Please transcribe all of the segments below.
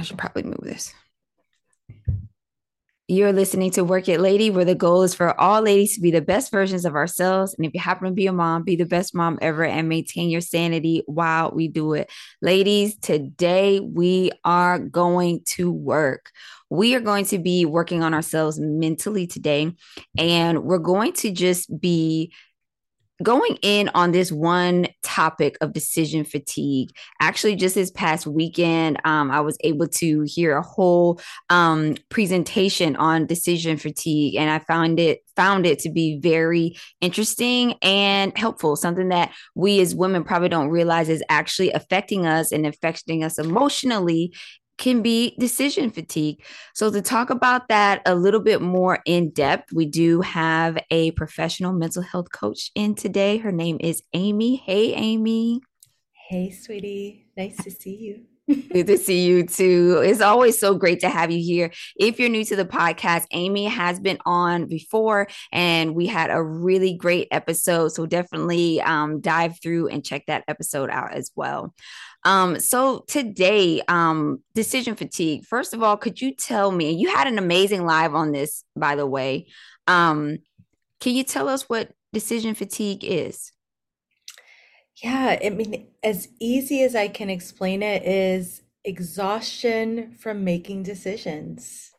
I should probably move this. You're listening to Work It Lady, where the goal is for all ladies to be the best versions of ourselves. And if you happen to be a mom, be the best mom ever and maintain your sanity while we do it. Ladies, today we are going to work. We are going to be working on ourselves mentally today, and we're going to just be going in on this one topic of decision fatigue actually just this past weekend um, i was able to hear a whole um, presentation on decision fatigue and i found it found it to be very interesting and helpful something that we as women probably don't realize is actually affecting us and affecting us emotionally can be decision fatigue. So, to talk about that a little bit more in depth, we do have a professional mental health coach in today. Her name is Amy. Hey, Amy. Hey, sweetie. Nice to see you. Good to see you too. It's always so great to have you here. If you're new to the podcast, Amy has been on before and we had a really great episode. So definitely um, dive through and check that episode out as well. Um, so today, um, decision fatigue. First of all, could you tell me? You had an amazing live on this, by the way. Um, can you tell us what decision fatigue is? Yeah, I mean, as easy as I can explain it is exhaustion from making decisions.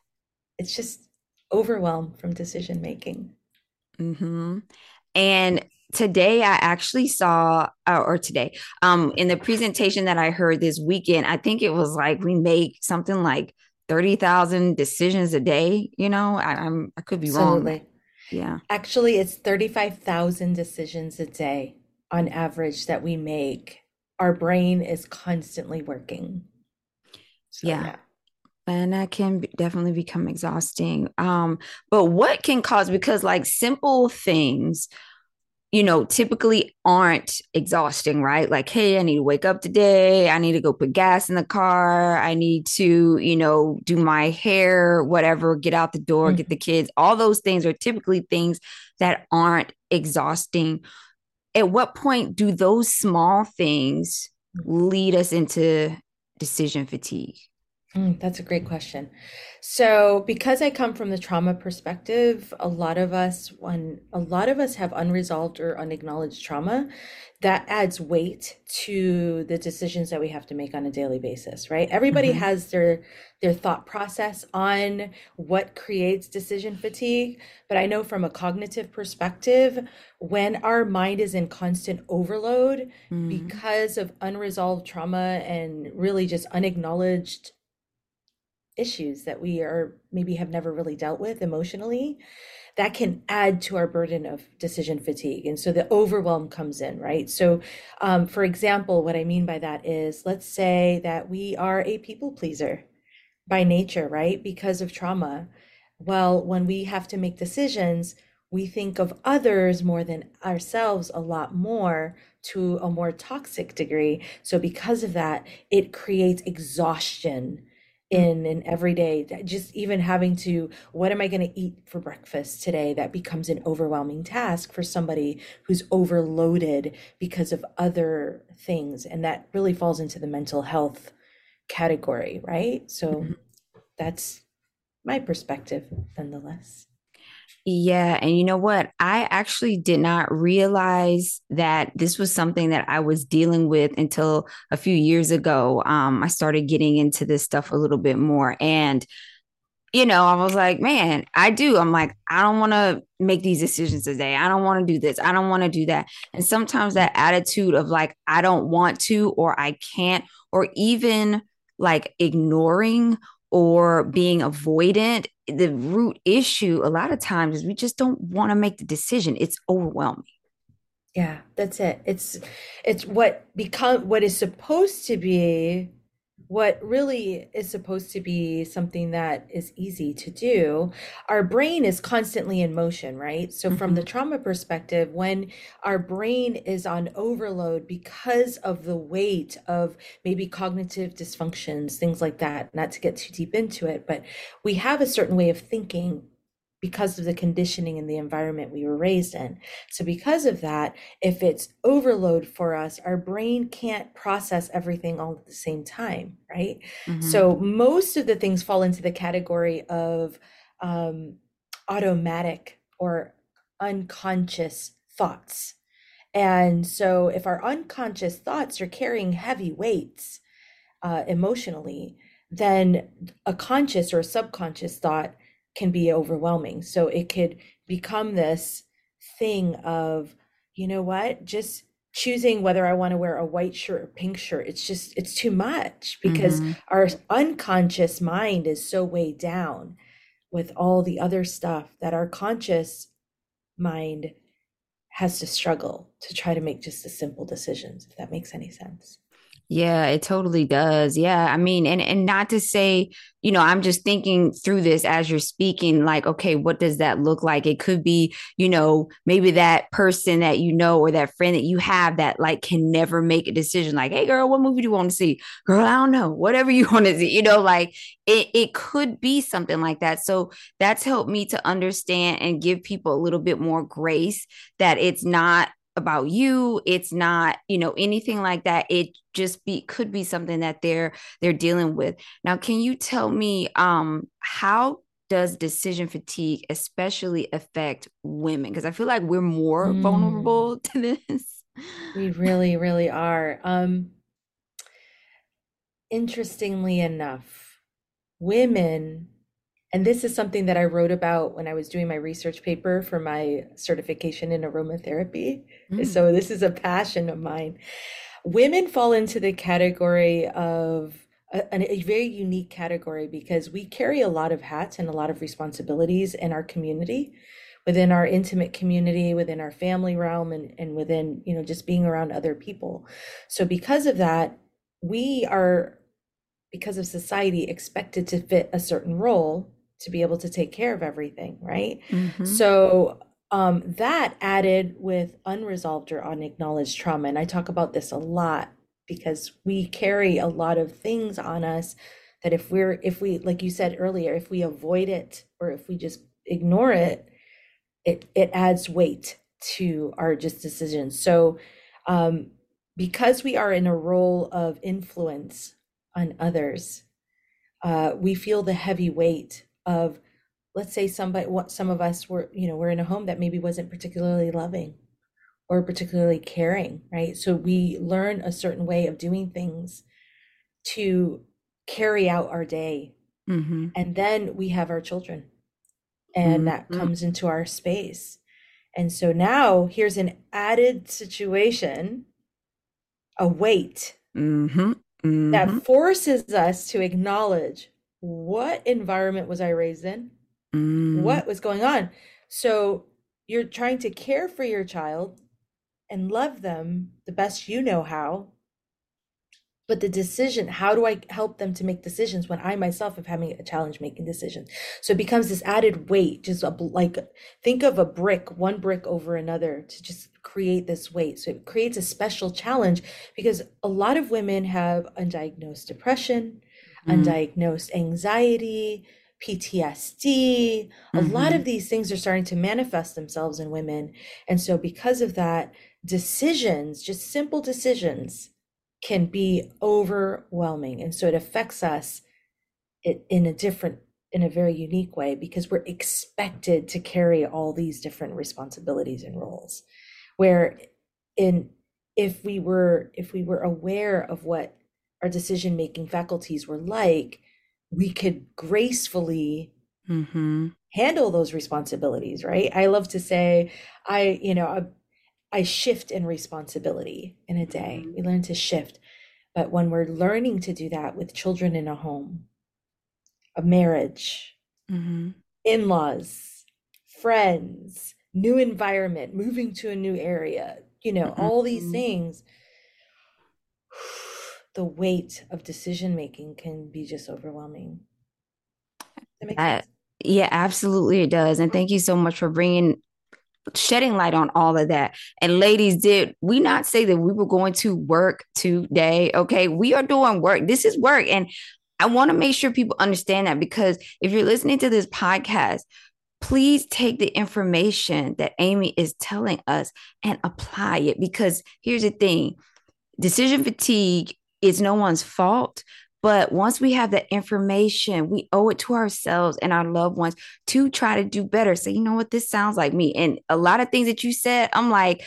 It's just overwhelm from decision making. Mm-hmm. And today I actually saw, uh, or today, um, in the presentation that I heard this weekend, I think it was like we make something like 30,000 decisions a day. You know, I, am I could be Absolutely. wrong. Yeah. Actually, it's 35,000 decisions a day on average that we make. Our brain is constantly working. So, yeah. yeah and that can definitely become exhausting um but what can cause because like simple things you know, typically aren't exhausting, right? Like, hey, I need to wake up today. I need to go put gas in the car. I need to, you know, do my hair, whatever, get out the door, mm-hmm. get the kids. All those things are typically things that aren't exhausting. At what point do those small things lead us into decision fatigue? Mm, that's a great question. So, because I come from the trauma perspective, a lot of us when a lot of us have unresolved or unacknowledged trauma, that adds weight to the decisions that we have to make on a daily basis, right? Everybody mm-hmm. has their their thought process on what creates decision fatigue, but I know from a cognitive perspective, when our mind is in constant overload mm-hmm. because of unresolved trauma and really just unacknowledged issues that we are maybe have never really dealt with emotionally that can add to our burden of decision fatigue and so the overwhelm comes in right? So um, for example what i mean by that is let's say that we are a people pleaser by nature right? Because of trauma. Well when we have to make decisions we think of others more than ourselves a lot more to a more toxic degree. So because of that it creates exhaustion in an everyday just even having to what am i going to eat for breakfast today? That becomes an overwhelming task for somebody who's overloaded because of other things. And that really falls into the mental health category right? So mm-hmm. that's my perspective nonetheless yeah. And you know what? I actually did not realize that this was something that I was dealing with until a few years ago. Um, I started getting into this stuff a little bit more. And, you know, I was like, man, I do. I'm like, I don't want to make these decisions today. I don't want to do this. I don't want to do that. And sometimes that attitude of like, I don't want to, or I can't, or even like ignoring or being avoidant the root issue a lot of times is we just don't want to make the decision. It's overwhelming. Yeah that's it. It's it's what become what is supposed to be what really is supposed to be something that is easy to do, our brain is constantly in motion, right? So, mm-hmm. from the mm-hmm. trauma perspective, when our brain is on overload because of the weight of maybe cognitive dysfunctions, things like that, not to get too deep into it, but we have a certain way of thinking because of the conditioning and the environment we were raised in. So, because of that, if it's overload for us, our brain can't process everything all at the same time, right? Mm-hmm. So, most of the things fall into the category of um, automatic or unconscious thoughts. And so, if our unconscious thoughts are carrying heavy weights uh, emotionally, then a conscious or a subconscious thought can be overwhelming. So it could become this thing of, you know what, just choosing whether I want to wear a white shirt or pink shirt. It's just, it's too much because mm-hmm. our unconscious mind is so weighed down with all the other stuff that our conscious mind has to struggle to try to make just the simple decisions, if that makes any sense. Yeah, it totally does. Yeah. I mean, and and not to say, you know, I'm just thinking through this as you're speaking, like, okay, what does that look like? It could be, you know, maybe that person that you know or that friend that you have that like can never make a decision, like, hey girl, what movie do you want to see? Girl, I don't know. Whatever you want to see, you know, like it it could be something like that. So that's helped me to understand and give people a little bit more grace that it's not about you. It's not you know anything like that. It just be could be something that they're they're dealing with. Now can you tell me um how does decision fatigue especially affect women? Because i feel like we're more mm. vulnerable to this. We really really are. Um interestingly enough women and this is something that I wrote about when I was doing my research paper for my certification in aromatherapy. Mm. So this is a passion of mine. Women fall into the category of a, a, very unique category because we carry a lot of hats and a lot of responsibilities in our community within our intimate community within our family realm and, and within you know just being around other people so because of that we are because of society expected to fit a certain role to be able to take care of everything, right? Mm-hmm. So um, that added with unresolved or unacknowledged trauma, and I talk about this a lot because we carry a lot of things on us that if we're if we like you said earlier, if we avoid it or if we just ignore it, it it adds weight to our just decisions. So um, because we are in a role of influence on others, uh, we feel the heavy weight of let's say somebody what some of us were you know we're in a home that maybe wasn't particularly loving or particularly caring right so we learn a certain way of doing things to carry out our day mm-hmm. and then we have our children and mm-hmm. that comes into our space and so now here's an added situation a weight mm-hmm. that mm-hmm. forces us to acknowledge what environment was I raised in? Mm. What was going on? So you're trying to care for your child and love them the best you know how. But the decision, how do I help them to make decisions when I myself am having a challenge making decisions? So it becomes this added weight, just a, like think of a brick, one brick over another to just create this weight. So it creates a special challenge because a lot of women have undiagnosed depression, mm-hmm. undiagnosed anxiety, PTSD. Mm-hmm. A lot of mm-hmm. these things are starting to manifest themselves in women. And so, because of that, decisions, just simple decisions, can be overwhelming. And so, it affects us in a different, in a very unique way because we're expected to carry all these different responsibilities and roles. Where in if we were if we were aware of what our decision making faculties were like, we could gracefully mm-hmm. handle those responsibilities, right? I love to say, I, you know, I, I shift in responsibility in a day. Mm-hmm. We learn to shift. But when we're learning to do that with children in a home, a marriage, mm-hmm. in laws, friends, new environment, moving to a new area, you know, all these mm-hmm. things the weight of decision making can be just overwhelming. Yeah, absolutely it does. And thank you so much for bringing shedding light on all of that. And ladies, did we not say that we were going to work today? Okay, we are doing work. This is work. And I want to make sure people understand that because if you're listening to this podcast, please take the information that Amy is telling us and apply it. Because here's the thing decision fatigue is no one's fault. But once we have that information, we owe it to ourselves and our loved ones to try to do better. So, you know what? This sounds like me. And a lot of things that you said, I'm like,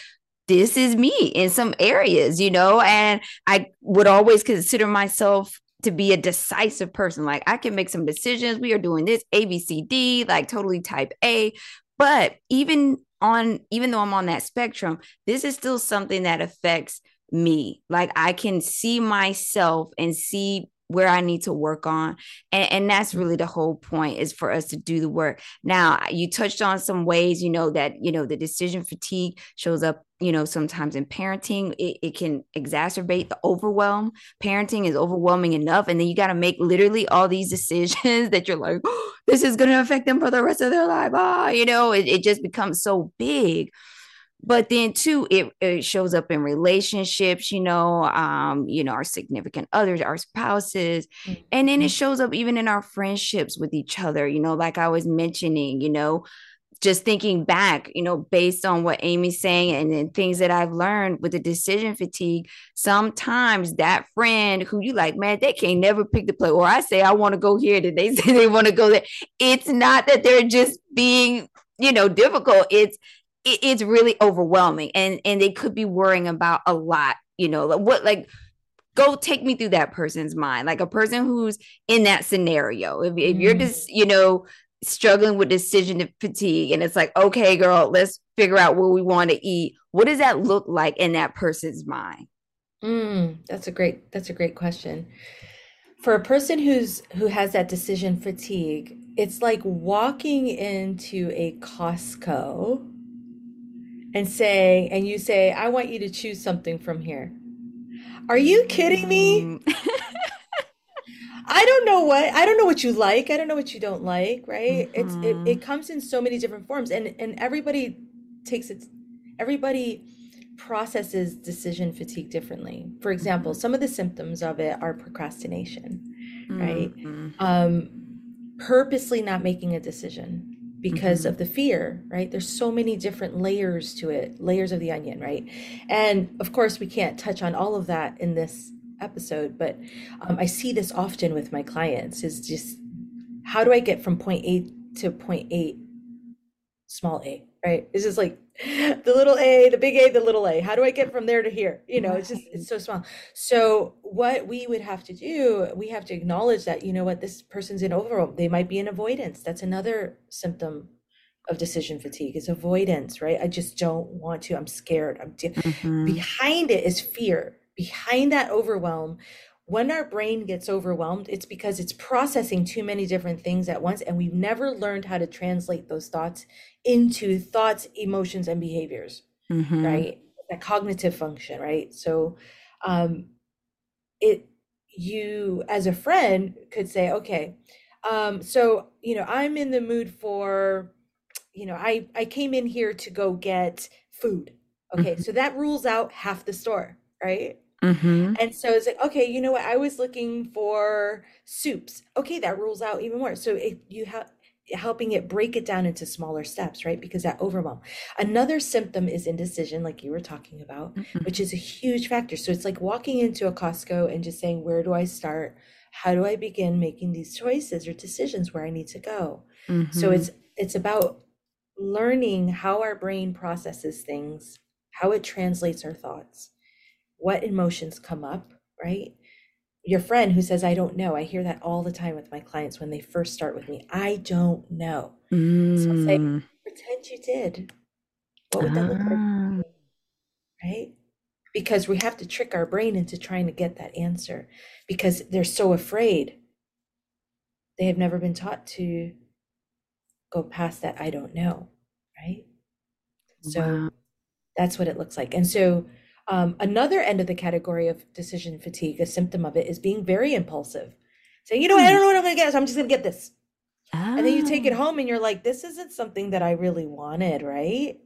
this is me in some areas, you know, and I would always consider myself to be a decisive person. Like I can make some decisions. We are doing this A, B, C, D, like totally type A. But even on, even though I'm on that spectrum, this is still something that affects me. Like I can see myself and see where I need to work on. And, and that's really the whole point is for us to do the work. Now, you touched on some ways, you know, that, you know, the decision fatigue shows up, you know, sometimes in parenting, it, it can exacerbate the overwhelm. Parenting is overwhelming enough. And then you got to make literally all these decisions that you're like, oh, this is going to affect them for the rest of their life. Ah, you know, it, it just becomes so big but then too it, it shows up in relationships you know um you know our significant others our spouses mm-hmm. and then it shows up even in our friendships with each other you know like i was mentioning you know just thinking back, you know, based on what Amy's saying and then things that I've learned with the decision fatigue, sometimes that friend who you like, man, they can't never pick the play. Or I say, I want to go here, and they say they want to go there. It's not that they're just being, you know, difficult. It's it, it's really overwhelming and and they could be worrying about a lot you know like what like go take me through that person's mind like a person who's in that scenario. If, if you're mm. just you know struggling with decision fatigue and it's like okay girl let's figure out what we want to eat what does that look like in that person's mind? Mm, that's a great that's a great question. For a person who's who has that decision fatigue it's like walking into a costco and say, and you say, I want you to choose something from here. Are you kidding me? Mm. I don't know what I don't know what you like. I don't know what you don't like, right? Mm-hmm. It's it, it mm-hmm. comes in so many different forms and and everybody takes it everybody processes decision fatigue differently. For example, mm-hmm. some of the symptoms of it are procrastination, right? Mm-hmm. Um purposely not making a decision because mm-hmm. of the fear, right? There's so many different layers to it, layers of the onion, right? And of course, we can't touch on all of that in this episode, but um, I see this often with my clients is just how do I get from point A to point eight, small a, right? It's just like the little a, the big A, the little a. How do I get from there to here? You know, it's just it's so small. So what we would have to do, we have to acknowledge that you know what this person's in overwhelm. They might be in avoidance. That's another symptom of decision fatigue is avoidance, right? I just don't want to. I'm scared. I'm de- mm-hmm. behind it is fear. Behind that overwhelm when our brain gets overwhelmed, it's because it's processing too many different things at once, and we've never learned how to translate those thoughts into thoughts, emotions, and behaviors, mm-hmm. right? That cognitive function, right? So, um, it you as a friend could say, okay, um, so you know, I'm in the mood for, you know, I I came in here to go get food. Okay, mm-hmm. so that rules out half the store, right? Mm-hmm. And so it's like, okay, you know what? I was looking for soups. Okay, that rules out even more. So if you have helping it break it down into smaller steps, right? Because that overwhelm. Another symptom is indecision, like you were talking about, mm-hmm. which is a huge factor. So it's like walking into a Costco and just saying, where do I start? How do I begin making these choices or decisions where I need to go? Mm-hmm. So it's it's about learning how our brain processes things, how it translates our thoughts what emotions come up, right? Your friend who says, I don't know. I hear that all the time with my clients when they first start with me. I don't know. Mm. So I'll say, mm. pretend you did. What would that look like? Ah. Right? Because we have to trick our brain into trying to get that answer because they're so afraid. They have never been taught to go past that I don't know. Right? So wow. that's what it looks like. And so um, another end of the category of decision fatigue, a symptom of it, is being very impulsive. Saying, you know, I don't know what I'm going to get, so I'm just going to get this. Oh. And then you take it ah. home and you're like, this isn't something that I really wanted, right?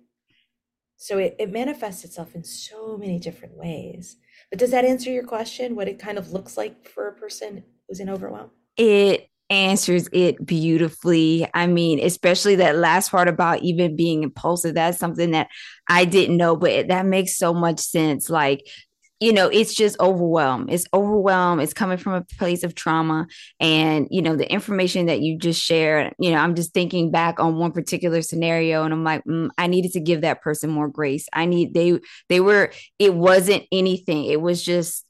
So it, it manifests itself in so many different ways. But does that answer your question? What it kind of looks like for a person who's in overwhelm? It answers it beautifully. I mean, especially that last part about even being impulsive. That's something that I didn't know, but that makes so much sense. Like, you know, it's just overwhelmed. It's overwhelmed. It's coming from a place of trauma. And, you know, the information that you just shared, you know, I'm just thinking back on one particular scenario and I'm like, mm, I needed to give that person more grace. I need, they, they were, it wasn't anything. It was just,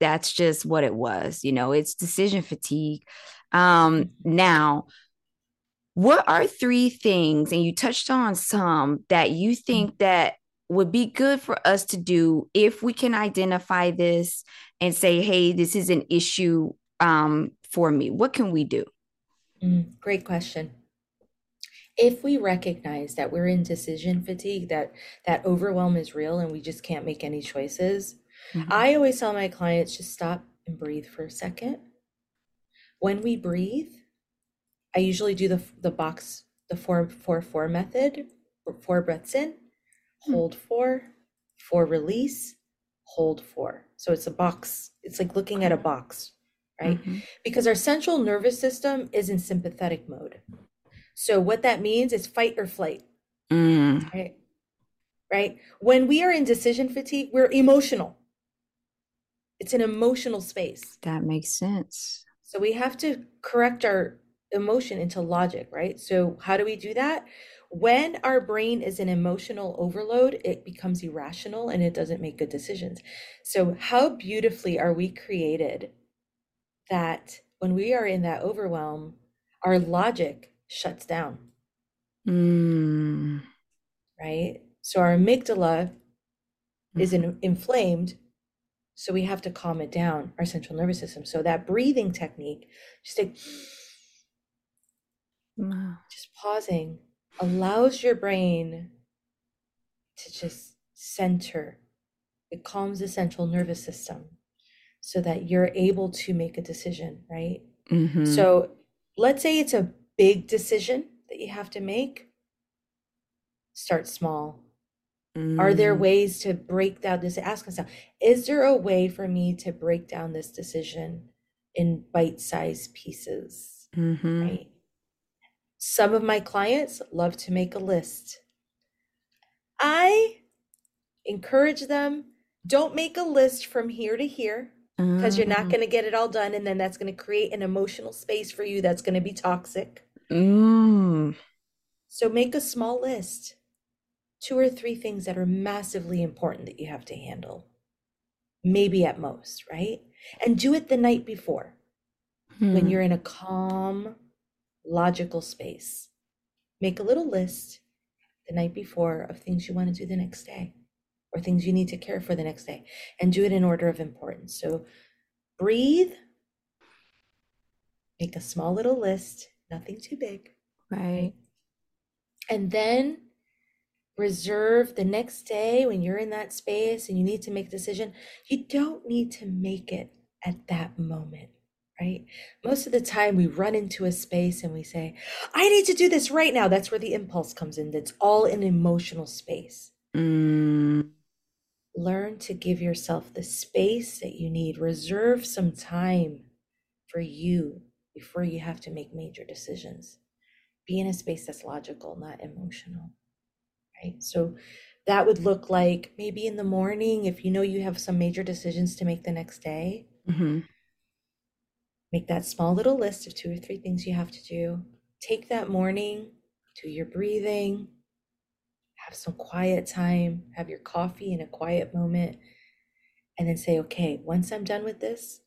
that's just what it was. You know, it's decision fatigue. Um, now, what are three things, and you touched on some that you think that would be good for us to do if we can identify this and say, hey, this is an issue um, for me? What can we do? Mm, great question. If we recognize that we're in decision fatigue, that that overwhelm is real and we just can't make any choices, mm-hmm. I always tell my clients just stop and breathe for a second. When we breathe, I usually do the the box the four four four method, four breaths in, Hmm. hold four, four release, hold four. So it's a box. It's like looking at a box, right? Mm-hmm. Because our central nervous system is in sympathetic mode. So what that means is fight or flight. Mm. Right? Right? When we are in decision fatigue, we're emotional. It's an emotional space. That makes sense. So we have to correct our emotion into logic, right? So how do we do that? when our brain is in emotional overload, it becomes irrational and it doesn't make good decisions. So, how beautifully are we created that when we are in that overwhelm, our logic shuts down? Mm. Right? So, our amygdala mm. is in, mm-hmm. inflamed. So, we have to calm it down, our central nervous system. So, that breathing technique, just like, just pausing allows your brain to just center. It calms the central nervous system so that you're able to make a decision, right? Mm-hmm. So let's say it's a big decision that you have to make. Start small. Mm. Are there mm. ways to break down this? Ask yourself, is there a way for me to break down this decision in bite sized pieces? Mm-hmm. Right? Some of my clients love to make a list. I encourage them don't make a list from here to here because you're not mm. going to get it all done. And then that's going to create an emotional space for you that's going to be toxic. Mm. So make a small list two or three things that are massively important that you have to handle, maybe at most, right? And do it the night before hmm. when you're in a calm, logical space. Make a little list the night before of things you want to do the next day or things you need to care for the next day and do it in order of importance. So breathe, make a small little list, nothing too big. Right. And then reserve the next day when you're in that space and you need to make a decision. You don't need to make it at that moment right? Most of the time, we run into a space and we say, I need to do this right now. That's where the impulse comes in. That's all an emotional space. Mm. Learn to give yourself the space that you need. Reserve some time for you before you have to make major decisions. Be in a space that's logical, not emotional, right? So, that would look like maybe in the morning if you know you have some major decisions to make the next day. Mm-hmm Make that small little list of two or three things you have to do. Take that morning, do your breathing, have some quiet time, have your coffee in a quiet moment, and then say, okay, once I'm done with this,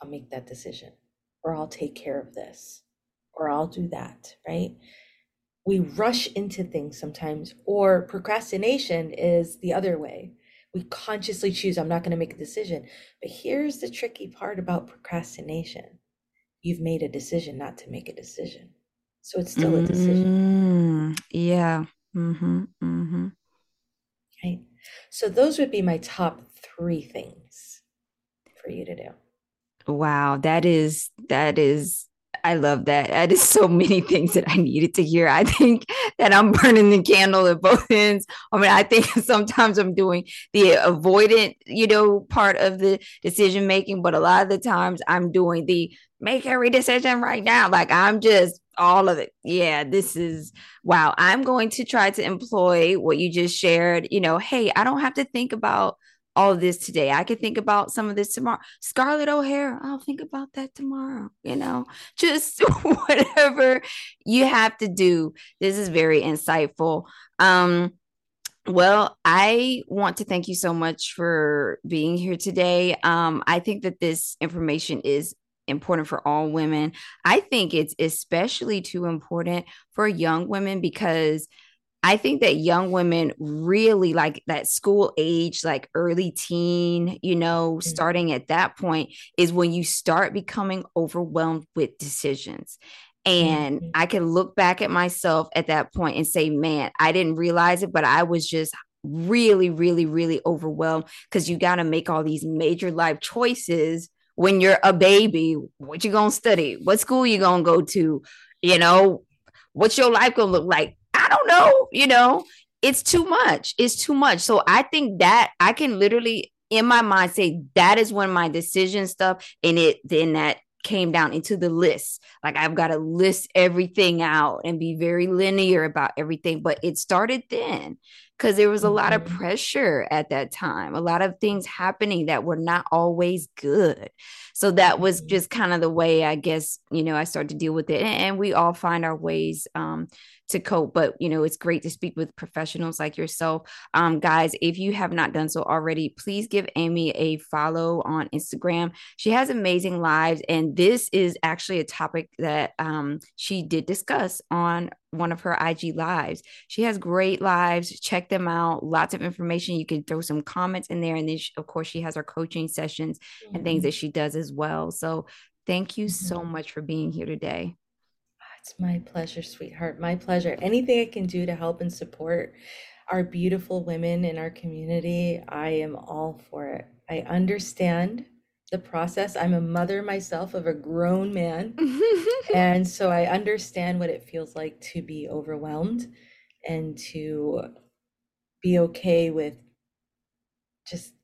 I'll make that decision, or I'll take care of this, or I'll do that, right? We rush into things sometimes, or procrastination is the other way. We consciously choose i'm not going to make a decision. But here's the tricky part about procrastination. You've made a decision not to make a decision. So it's still a decision. Mm, yeah. Mm-hmm, mm-hmm. right? So those would be my top three things for you to do. Wow that is that is I love that. That is so many things that I needed to hear. I think that I'm burning the candle at both ends. I mean, I think sometimes I'm doing the avoidant, you know, part of the decision making, but a lot of the times I'm doing the make every decision right now. Like I'm just all of it. Yeah, this is wow. I'm going to try to employ what you just shared. You know, hey, I don't have to think about all of this today. I could think about some of this tomorrow. Scarlett O'Hara, I'll think about that tomorrow. You know, just whatever you have to do. This is very insightful. Um, well, I want to thank you so much for being here today. Um, I think that this information is important for all women. I think it's especially too important for young women because I think that young women really like that school age, like early teen, you know, mm-hmm. starting at that point is when you start becoming overwhelmed with decisions. And mm-hmm. I can look back at myself at that point and say, man, I didn't realize it, but I was just really, really, really overwhelmed because you got to make all these major life choices when you're a baby. What you gonna study? What school you gonna go to? You know, what's your life gonna look like? I don't know, you know, it's too much. It's too much. So I think that I can literally in my mind say that is when my decision stuff and it then that came down into the list. Like I've got to list everything out and be very linear about everything. But it started then because there was a lot of mm-hmm. pressure at that time, a lot of things happening that were not always good. So that was mm-hmm. just kind of the way I guess, you know, I started to deal with it. And, we all find our ways um, to cope. But you know, it's great to speak with professionals like yourself. Um, guys, if you have not done so already, please give Amy a follow on Instagram. She has amazing lives, and this is actually a topic that um, she did discuss on one of her IG lives. She has great lives. Check them out. Lots of information. You can throw some comments in there. And then, she, of course, she has her coaching sessions mm-hmm. and things mm-hmm. that she does as well. So, thank you mm-hmm. so much for being here today. It's my pleasure, sweetheart. My pleasure. Anything I can do to help and support our beautiful women in our community, I am all for it. I understand the process. I'm a mother myself of a grown man. and so I understand what it feels like to be overwhelmed and to be okay with just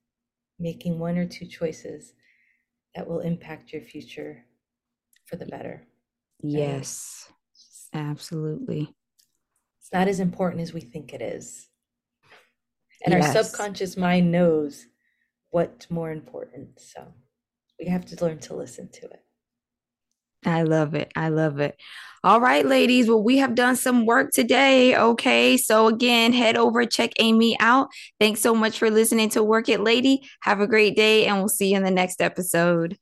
making one or two choices that will impact your future for the better. Yes, absolutely. It's not as important as we think it is. And yes. our subconscious mind knows what's more important. So we have to learn to listen to it. I love it. I love it. All right, ladies. Well, we have done some work today. Okay. So, again, head over, check Amy out. Thanks so much for listening to Work It Lady. Have a great day, and we'll see you in the next episode.